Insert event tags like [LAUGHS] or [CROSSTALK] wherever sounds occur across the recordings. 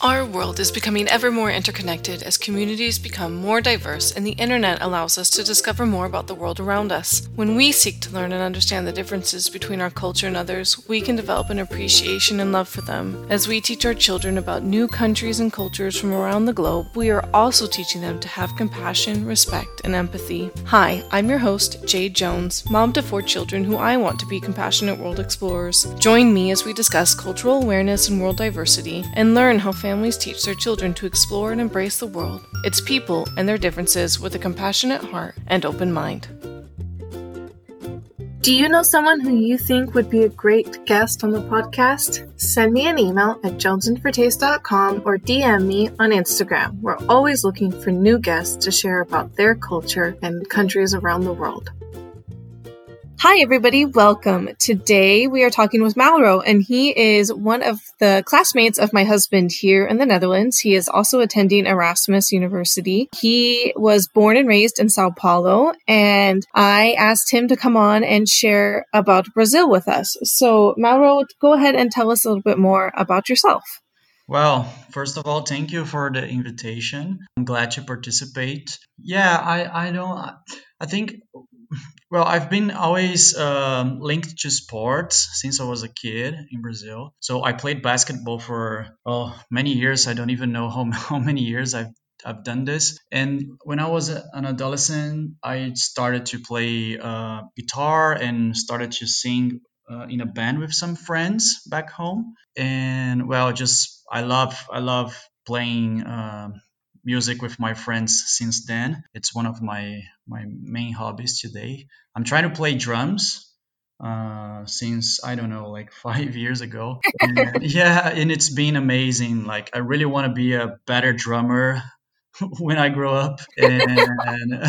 Our world is becoming ever more interconnected as communities become more diverse and the internet allows us to discover more about the world around us. When we seek to learn and understand the differences between our culture and others, we can develop an appreciation and love for them. As we teach our children about new countries and cultures from around the globe, we are also teaching them to have compassion, respect, and empathy. Hi, I'm your host, Jade Jones, mom to four children who I want to be compassionate world explorers. Join me as we discuss cultural awareness and world diversity and learn how families teach their children to explore and embrace the world, its people, and their differences with a compassionate heart and open mind. Do you know someone who you think would be a great guest on the podcast? Send me an email at jonesandfortaste.com or DM me on Instagram. We're always looking for new guests to share about their culture and countries around the world. Hi, everybody. Welcome. Today we are talking with Mauro, and he is one of the classmates of my husband here in the Netherlands. He is also attending Erasmus University. He was born and raised in Sao Paulo, and I asked him to come on and share about Brazil with us. So, Mauro, go ahead and tell us a little bit more about yourself. Well, first of all, thank you for the invitation. I'm glad to participate. Yeah, I, I don't, I think well, I've been always um, linked to sports since I was a kid in Brazil. So I played basketball for oh, many years. I don't even know how, [LAUGHS] how many years I've I've done this. And when I was an adolescent, I started to play uh, guitar and started to sing uh, in a band with some friends back home. And well, just I love I love playing. Uh, music with my friends since then. It's one of my my main hobbies today. I'm trying to play drums uh, since I don't know, like [LAUGHS] five years ago. And, [LAUGHS] yeah, and it's been amazing. Like I really want to be a better drummer [LAUGHS] when I grow up, and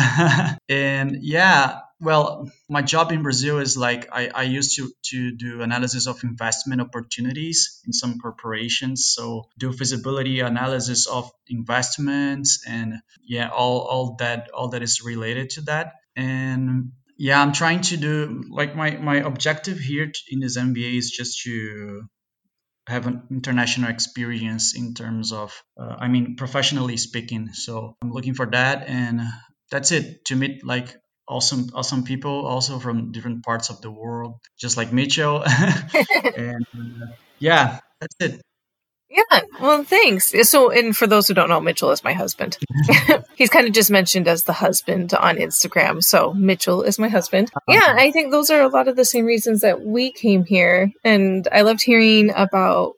and yeah, well, my job in Brazil is like I, I used to, to do analysis of investment opportunities in some corporations. So do feasibility analysis of investments and yeah, all, all that all that is related to that. And yeah, I'm trying to do like my, my objective here in this MBA is just to have an international experience in terms of uh, I mean professionally speaking. So I'm looking for that and that's it to meet like awesome awesome people also from different parts of the world just like mitchell. [LAUGHS] And uh, yeah that's it. Yeah well thanks. So and for those who don't know mitchell is my husband. [LAUGHS] [LAUGHS] He's kind of just mentioned as the husband on instagram. So mitchell is my husband. Uh-huh. yeah i think those are a lot of the same reasons that we came here. And i loved hearing about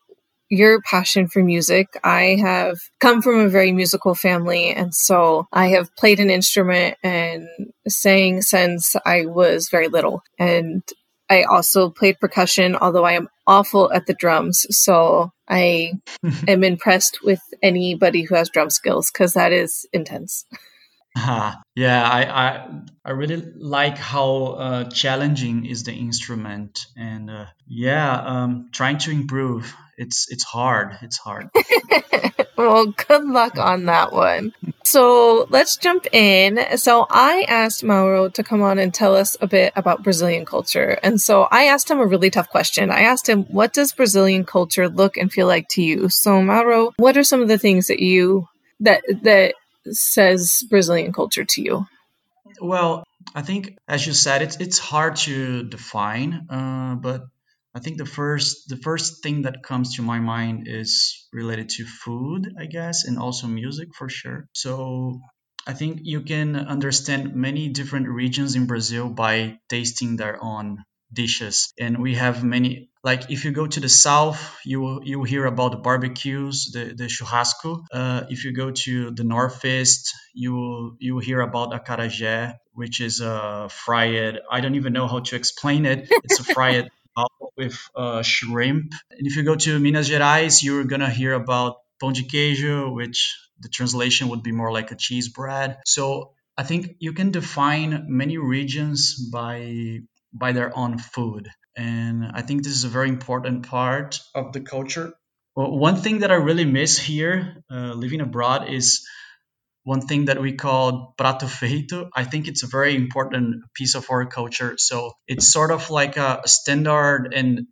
your passion for music. I have come from a very musical family, and so I have played an instrument and sang since I was very little. And I also played percussion, although I am awful at the drums. So I [LAUGHS] am impressed with anybody who has drum skills because that is intense. [LAUGHS] Yeah, I, I I really like how uh, challenging is the instrument, and uh, yeah, um, trying to improve. It's it's hard. It's hard. [LAUGHS] well, good luck on that one. So let's jump in. So I asked Mauro to come on and tell us a bit about Brazilian culture, and so I asked him a really tough question. I asked him, "What does Brazilian culture look and feel like to you?" So Mauro, what are some of the things that you that that says Brazilian culture to you? Well, I think, as you said, it's it's hard to define, uh, but I think the first the first thing that comes to my mind is related to food, I guess, and also music for sure. So I think you can understand many different regions in Brazil by tasting their own dishes, and we have many like if you go to the south you will you will hear about the barbecues the, the churrasco. Uh, if you go to the northeast you will you will hear about acarajé which is a fried i don't even know how to explain it. It's a fried [LAUGHS] with uh, shrimp. And if you go to minas gerais you're gonna hear about pão de queijo which the translation would be more like a cheese bread. So i think you can define many regions by by their own food and I think this is a very important part of the culture. Well, one thing that I really miss here, uh, living abroad, is one thing that we call prato feito. I think it's a very important piece of our culture. So it's sort of like a standard and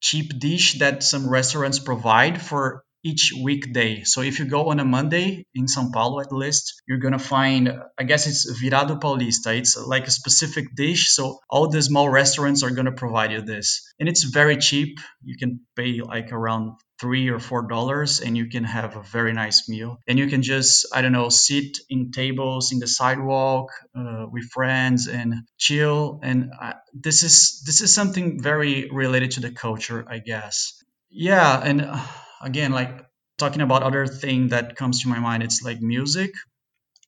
cheap dish that some restaurants provide for each weekday. So if you go on a Monday in São Paulo at least, you're gonna find I guess it's virado paulista. It's like a specific dish. So all the small restaurants are gonna provide you this, and it's very cheap. You can pay like around three or four dollars and you can have a very nice meal and you can just i don't know sit in tables in the sidewalk uh, with friends and chill and uh, this is this is something very related to the culture i guess yeah and uh, again like talking about other thing that comes to my mind it's like music.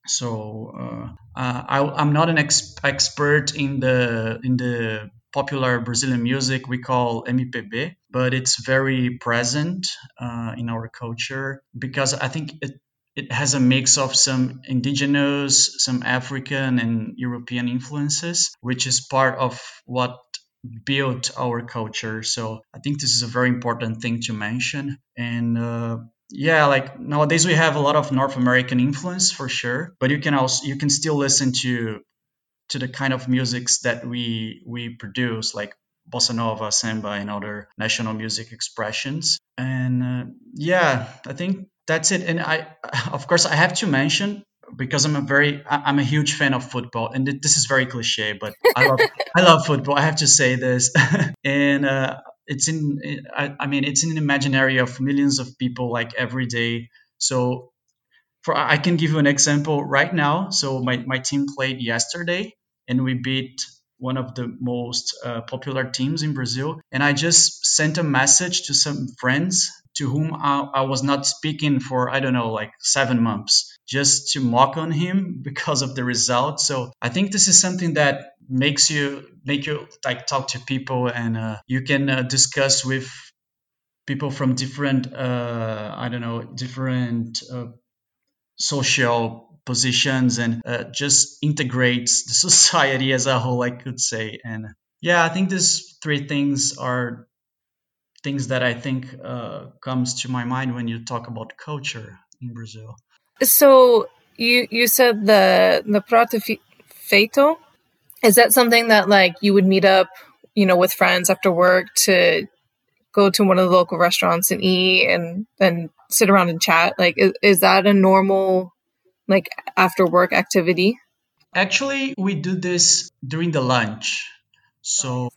So uh, uh, I, am not an ex- expert in the in the popular Brazilian music we call MPB, but it's very present uh, in our culture because I think it it has a mix of some indigenous, some African and European influences, which is part of what built our culture. So I think this is a very important thing to mention. And uh, yeah, like nowadays we have a lot of North American influence for sure, but you can also you can still listen to to the kind of musics that we we produce, like bossa nova, samba, and other national music expressions. And uh, yeah, I think that's it. And I, [LAUGHS] of course, I have to mention because I'm a very I'm a huge fan of football, and this is very cliche, but I love I love football. I have to say this, [LAUGHS] and uh, it's in I, I, mean it's in the imaginary of millions of people like every day. So for I can give you an example right now. So my my team played yesterday, and we beat one of the most uh, popular teams in Brazil. And I just sent a message to some friends to whom I, I, was not speaking for, I don't know, like seven months, just to mock on him because of the result. So I think this is something that makes you make you like talk to people and uh, you can uh, discuss with people from different, uh, I don't know, different uh, social positions and uh, just integrates the [LAUGHS] society as a whole, I could say. And yeah, I think these three things are things that I think uh, comes to my mind when you talk about culture in Brazil. So you you said the the prato feito. Is that something that like you would meet up, you know, with friends after work to go to one of the local restaurants and eat and then sit around and chat? Like, is, is that a normal like after work activity? Actually, we do this during the lunch. So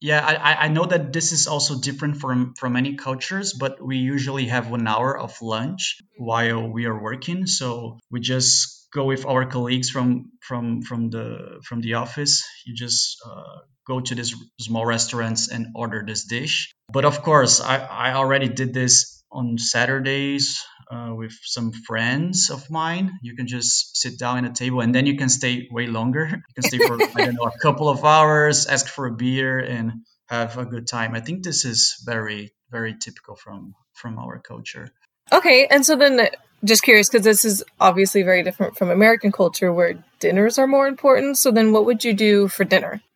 yeah, I, I know that this is also different from from many cultures, but we usually have one hour of lunch while we are working. So we just go with our colleagues from from from the from the office. You just uh, go to these small restaurants and order this dish. But of course, I, I already did this on Saturdays uh, with some friends of mine. You can just sit down at a table and then you can stay way longer. [LAUGHS] You can stay for I don't know a couple of hours, ask for a beer, and have a good time. I think this is very very typical from from our culture. Okay, and so then just curious because this is obviously very different from American culture where dinners are more important. So then, what would you do for dinner? [LAUGHS]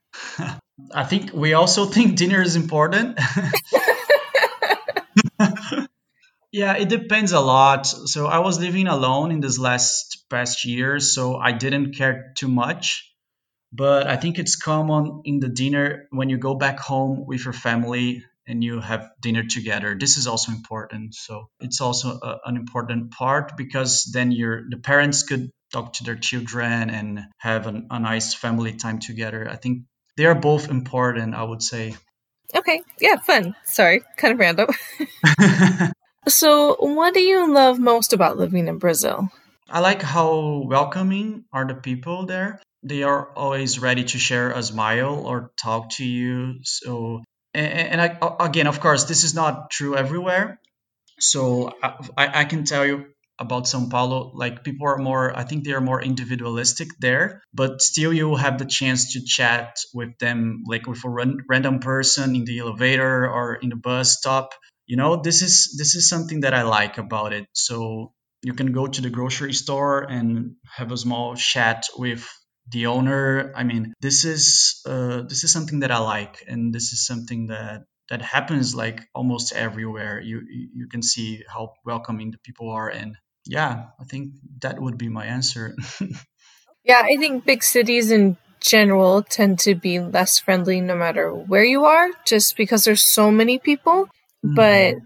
I think we also think dinner is important. [LAUGHS] Yeah, it depends a lot. So I was living alone in this last past year, so I didn't care too much. But I think it's common in the dinner when you go back home with your family and you have dinner together. This is also important. So it's also a, an important part because then your the parents could talk to their children and have an, a nice family time together. I think they are both important. I would say. Okay. Yeah. Fun. Sorry. Kind of random. [LAUGHS] [LAUGHS] So, what do you love most about living in Brazil? I like how welcoming are the people there. They are always ready to share a smile or talk to you. So, and, and I, again, of course, this is not true everywhere. So, I, I can tell you about Sao Paulo, like people are more, I think they are more individualistic there, but still you have the chance to chat with them, like with a random person in the elevator or in the bus stop you know this is this is something that i like about it. So you can go to the grocery store and have a small chat with the owner. I mean this is uh, this is something that i like and this is something that that happens like almost everywhere. You you can see how welcoming the people are and yeah i think that would be my answer. [LAUGHS] Yeah i think big cities in general tend to be less friendly no matter where you are just because there's so many people but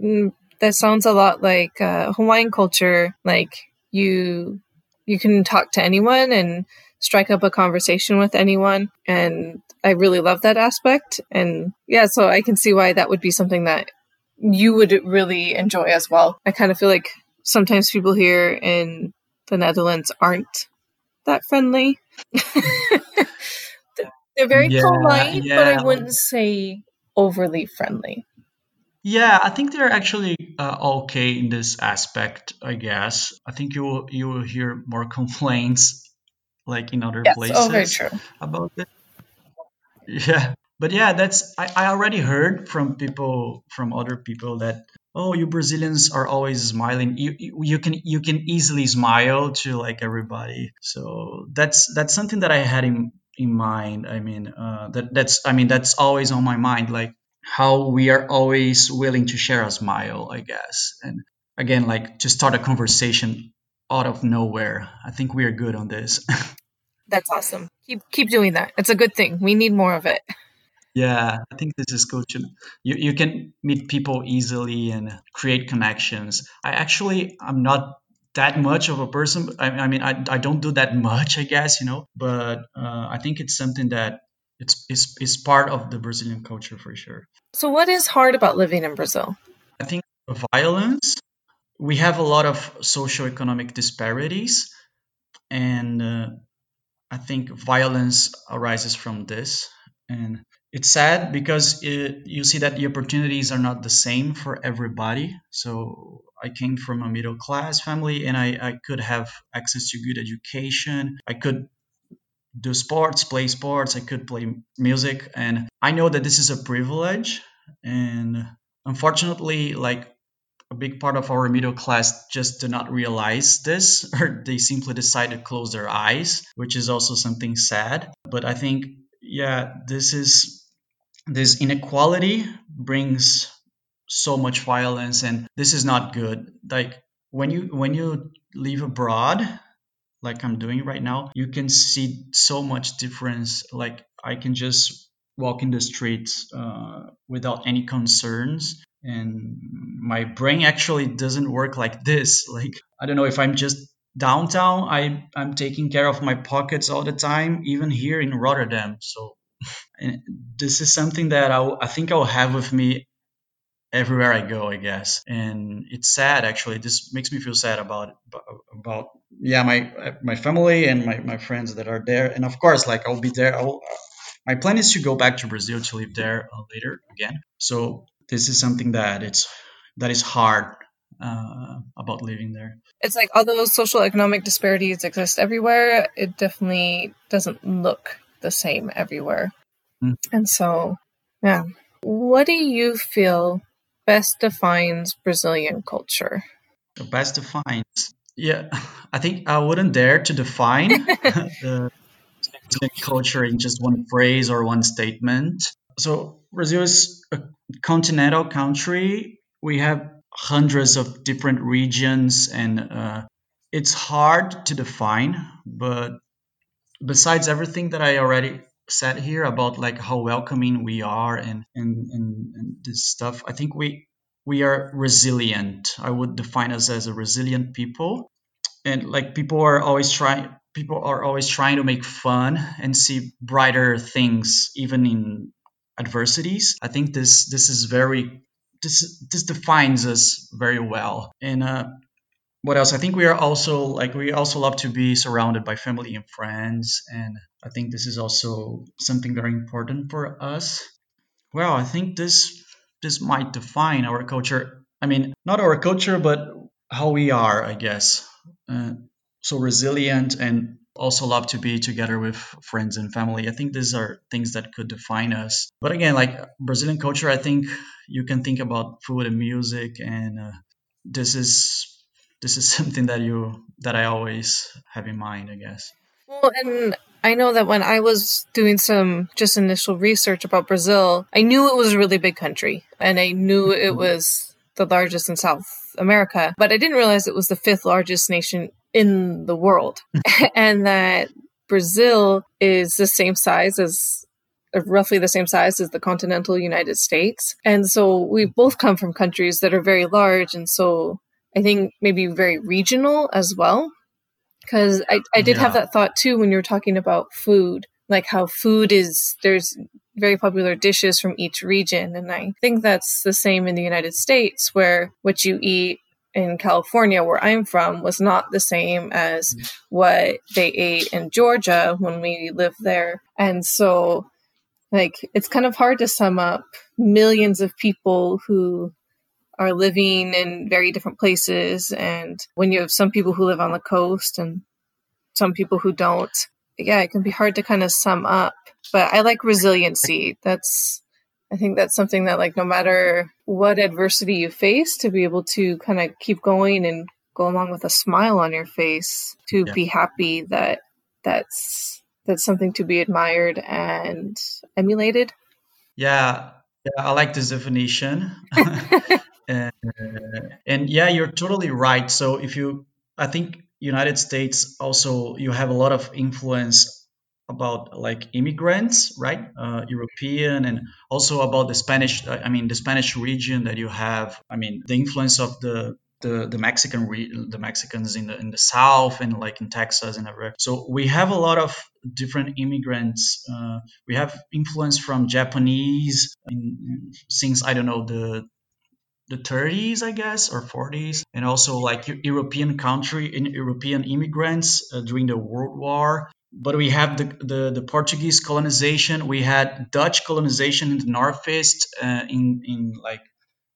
mm-hmm. that sounds a lot like uh, Hawaiian culture. Like you, you can talk to anyone and strike up a conversation with anyone. And I really love that aspect. And yeah, so I can see why that would be something that you would really enjoy as well. I kind of feel like sometimes people here in the Netherlands aren't that friendly. [LAUGHS] They're very yeah, polite, yeah. but I wouldn't say overly friendly. Yeah, I think they're actually uh, okay in this aspect. I guess I think you will you will hear more [LAUGHS] complaints like in other yes, places oh, very true. about it. Yeah, but yeah, that's I, I already heard from people from other people that oh you Brazilians are always smiling. You, you you can you can easily smile to like everybody. So that's that's something that I had in in mind. I mean uh, that that's I mean that's always on my mind. Like how we are always willing to share a smile, I guess. And again, like to start a conversation out of nowhere. I think we are good on this. [LAUGHS] That's awesome. Keep keep doing that. It's a good thing. We need more of it. Yeah, I think this is good. You you can meet people easily and create connections. I actually I'm not that much of a person. I, I mean, I, I don't do that much, I guess, you know. But uh, I think it's something that it's, it's it's part of the Brazilian culture for sure. So, what is hard about living in Brazil? I think violence. We have a lot of socioeconomic disparities, and uh, I think violence arises from this. And it's sad because it, you see that the opportunities are not the same for everybody. So I came from a middle class family and I, I could have access to good education. I could do sports, play sports, I could play music. And I know that this is a privilege. And unfortunately, like a big part of our middle class just do not realize this, [LAUGHS] or they simply decide to close their eyes, which is also something sad. But I think, yeah, this is this inequality brings so much violence and this is not good like when you when you live abroad like I'm doing right now, you can see so much difference. Like I can just walk in the streets uh, without any concerns. And my brain actually doesn't work like this. [LAUGHS] Like, I don't know if I'm just downtown, I, I'm taking care of my pockets all the time, even here in Rotterdam. So [LAUGHS] this is something that I, I think I'll have with me everywhere I go, I guess. And it's sad actually. This makes me feel sad about about yeah my my family and my, my friends that are there. And of course, like I'll be there. I'll, my plan is to go back to Brazil to live there uh, later again. So this is something that it's that is hard uh, about living there. It's like although social economic disparities exist everywhere, it definitely doesn't look the same everywhere. Mm. And so, yeah. What do you feel best defines Brazilian culture? The best defines. Yeah, I think I wouldn't dare to define [LAUGHS] the Brazilian culture in just one phrase or one statement. So Brazil is a continental country. We have hundreds of different regions, and uh, it's hard to define. But besides everything that I already said here about like how welcoming we are and and and, and this stuff i think we we are resilient. I would define us as a resilient people. And like people are always trying people are always trying to make fun and see brighter things even in adversities. I think this this is very this this defines us very well. And uh what else? I think we are also like we also love to be surrounded by family and friends, and I think this is also something very important for us. Well, I think this this might define our culture. I mean, not our culture, but how we are, I guess. Uh, so resilient and also love to be together with friends and family. I think these are things that could define us. But again, like Brazilian culture, I think you can think about food and music, and uh, this is this is [LAUGHS] something that you that I always have in mind, I guess. Well, and I know that when I was doing some just initial research about Brazil, I knew it was a really big country and I knew it mm-hmm. was the largest in South America, but I didn't realize it was the fifth largest nation in the world [LAUGHS] [LAUGHS] and that Brazil is the same size as roughly the same size as the continental United States. And so we both come from countries that are very large. And so I think maybe very regional as well. Because I, I did yeah. have that thought too when you were talking about food, like how food is, there's very popular dishes from each region. And I think that's the same in the United States, where what you eat in California, where I'm from, was not the same as mm. what they ate in Georgia when we lived there. And so, like, it's kind of hard to sum up millions of people who are living in very different places. And when you have some people who live on the coast and some people who don't, yeah, it can be hard to kind of sum up. But I like resiliency. That's I think that's something that, like, no matter what adversity you face, to be able to kind of keep going and go along with a smile on your face, to yeah. be happy that that's that's something to be admired and emulated. Yeah, yeah I like this definition. [LAUGHS] and, and yeah, you're totally right. So if you, I think United States also you have a lot of influence about like immigrants, right? Uh, European, and also about the Spanish. I mean, the Spanish region that you have. I mean, the influence of the the, the Mexican re- the Mexicans in the in the South and like in Texas and everywhere. So we have a lot of different immigrants. Uh, we have influence from Japanese in, since I don't know the the 30s, I guess, or 40s, and also like European country in European immigrants uh, during the World War but we have the, the, the, Portuguese colonization. We had Dutch colonization in the Northeast uh, in in like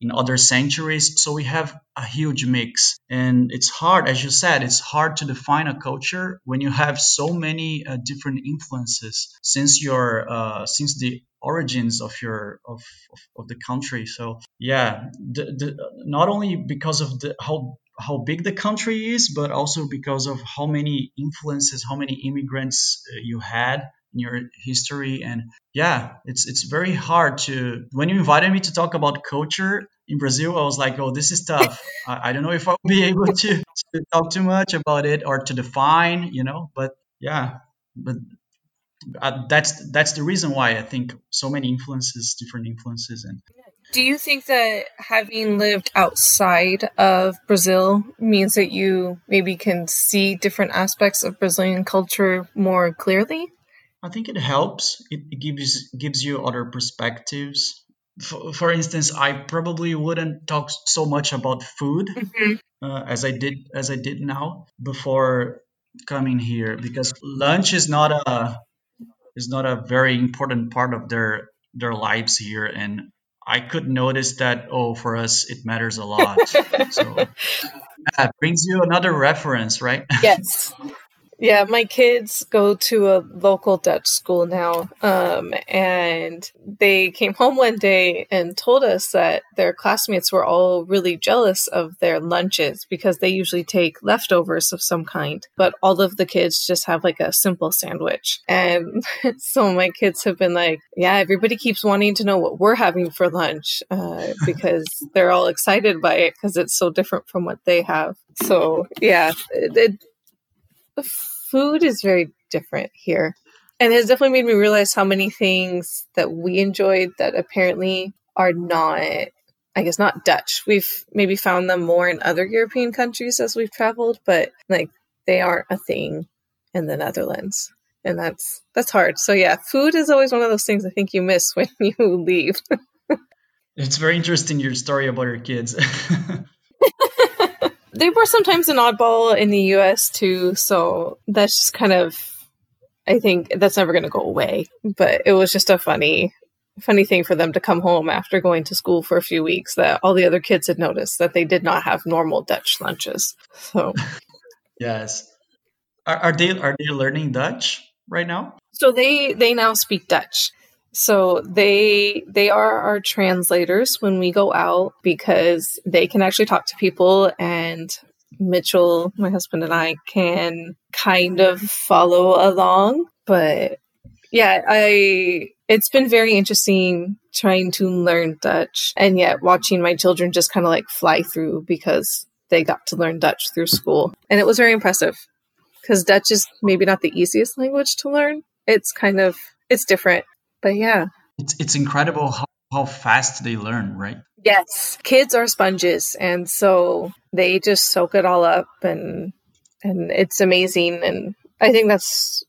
in other centuries. So we have a huge mix, and it's hard, as you said, it's hard to define a culture when you have so many uh, different influences since your uh, since the origins of your of, of, of the country. So yeah, the, the, not only because of the how how big the country is, but also because of how many influences, how many immigrants uh, you had in your history. And yeah, it's it's very hard to. When you invited me to talk about culture in Brazil, I was like, oh, this is tough. [LAUGHS] I, I don't know if I'll be able to, to talk too much about it or to define, you know. But yeah, but uh, that's that's the reason why I think so many influences, different influences, and do you think that having lived outside of Brazil means that you maybe can see different aspects of Brazilian culture more clearly? I think it helps. It, it gives gives you other perspectives. For, for, instance, I probably wouldn't talk so much about food mm-hmm. uh, as I did as I did now before coming here because lunch is not a is not a very important part of their their lives here and I could notice that, oh, for us, it matters a lot. [LAUGHS] so that brings you another reference, right? Yes. [LAUGHS] Yeah, my kids go to a local Dutch school now. Um, and they came home one day and told us that their classmates were all really jealous of their lunches because they usually take leftovers of some kind, but all of the kids just have like a simple sandwich. And [LAUGHS] so my kids have been like, yeah, everybody keeps wanting to know what we're having for lunch uh, [LAUGHS] because they're all excited by it because it's so different from what they have. So, yeah, it, it the food is very different here. And it has definitely made me realize how many things that we enjoyed that apparently are not, I guess, not Dutch. We've maybe found them more in other European countries as we've traveled, but like they aren't a thing in the Netherlands. And that's that's hard. So yeah, food is always one of those things I think you miss [LAUGHS] when you leave. it's very interesting your story about your kids. [LAUGHS] they were sometimes an oddball in the US too, so that's just kind of I think that's never going to go away, but it was just a funny funny thing for them to come home after going to school for a few weeks that all the other kids had noticed that they did not have normal Dutch lunches. So [LAUGHS] Yes. Are, are they are they learning Dutch right now? So they they now speak Dutch. So they they are our translators when we go out because they can actually talk to people and Mitchell, my husband and I can kind of follow along, but yeah, I it's been very interesting trying to learn Dutch and yet watching my children just kind of like fly through because they got to learn Dutch through school. And it was very impressive because Dutch is maybe not the easiest language to learn. It's kind of it's different But yeah. It's it's incredible how, how fast they learn, right? Yes. Kids are sponges and so they just soak it all up and and it's amazing and I think that's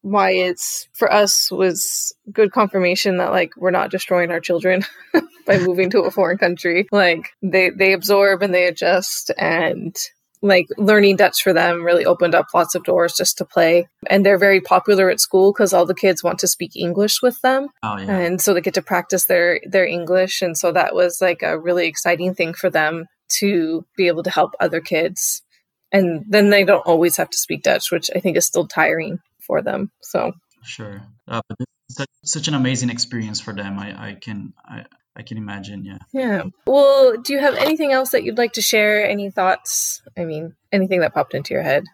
why it's for us was good confirmation that like we're not destroying our children [LAUGHS] by moving to a foreign country. Like they they absorb and they adjust and like learning Dutch for them really opened up lots of doors just to play. And they're very popular at school because all the kids want to speak English with them. Oh yeah. And so they get to practice their their English and so that was like a really exciting thing for them to be able to help other kids. And then they don't always have to speak Dutch, which I think is still tiring for them. So Sure. Uh, but such, such an amazing experience for them. I, I can I, I can imagine, yeah. Yeah. Well, do you have anything else that you'd like to share? Any thoughts? I mean, anything that popped into your head?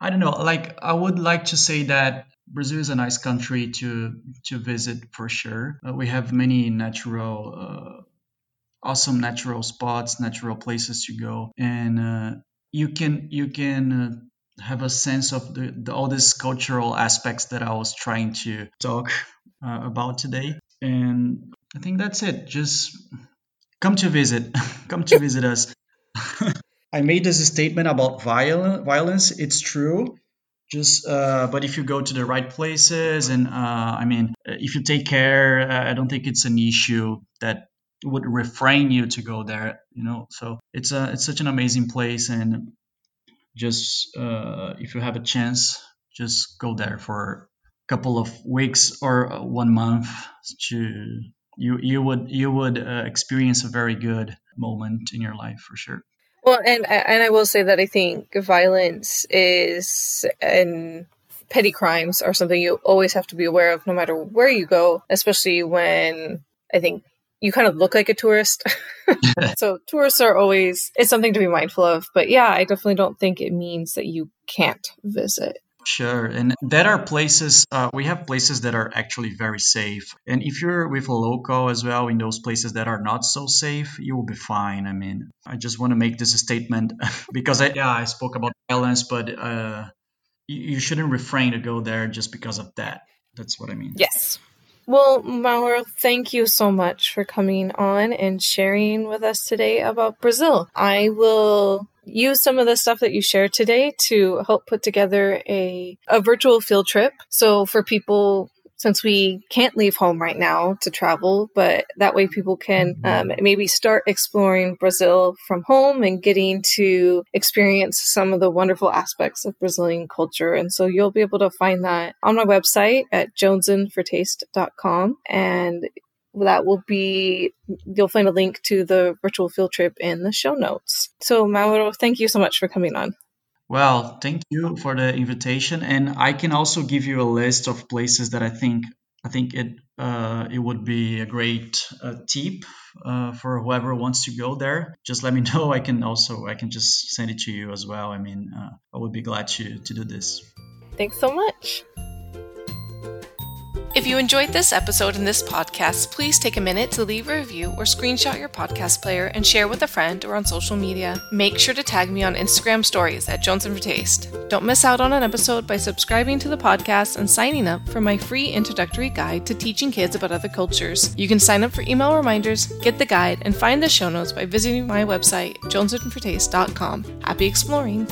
I don't know. Like I would like to say that Brazil is a nice country to to visit for sure. Uh, we have many natural, uh, awesome natural spots, natural places to go, and uh, you can you can uh, have a sense of the, the, all these cultural aspects that I was trying to talk uh, about today. And I think that's it. Just come to visit. [LAUGHS] come to visit us. [LAUGHS] I made this statement about viol- violence. It's true. Just, uh, but if you go to the right places, and uh, I mean, if you take care, uh, I don't think it's an issue that would refrain you to go there. You know, so it's a it's such an amazing place, and just uh, if you have a chance, just go there for couple of weeks or one month to you you would you would uh, experience a very good moment in your life for sure. Well, and and I will say that I think violence is and petty crimes are something you always have to be aware of, no matter where you go. Especially when I think you kind of look like a tourist. [LAUGHS] [LAUGHS] so tourists are always it's something to be mindful of. But yeah, I definitely don't think it means that you can't visit. Sure, and there are places. Uh, we have places that are actually very safe, and if you're with a local as well in those places that are not so safe, you will be fine. I mean, I just want to make this a statement [LAUGHS] because I, yeah, I spoke about violence, but uh, you, you shouldn't refrain to go there just because of that. That's what I mean. Yes. Well, Mauro, thank you so much for coming on and sharing with us today about Brazil. I will use some of the stuff that you shared today to help put together a, a virtual field trip. So for people since we can't leave home right now to travel, but that way people can um, maybe start exploring Brazil from home and getting to experience some of the wonderful aspects of Brazilian culture. And so you'll be able to find that on my website at jonesandfortaste.com. And that will be you'll find a link to the virtual field trip in the show notes. So Mauro, thank you so much for coming on. Well, thank you for the invitation, and I can also give you a list of places that I think I think it uh, it would be a great uh, tip uh, for whoever wants to go there. Just let me [LAUGHS] know. I can also I can just send it to you as well. I mean, uh, I would be glad to to do this. Thanks so much. If you enjoyed this episode and this podcast, please take a minute to leave a review or screenshot your podcast player and share with a friend or on social media. Make sure to tag me on Instagram stories at Jones and for Taste. Don't miss out on an episode by subscribing to the podcast and signing up for my free introductory guide to teaching kids about other cultures. You can sign up for email reminders, get the guide, and find the show notes by visiting my website, jonesandfortaste.com. Happy exploring!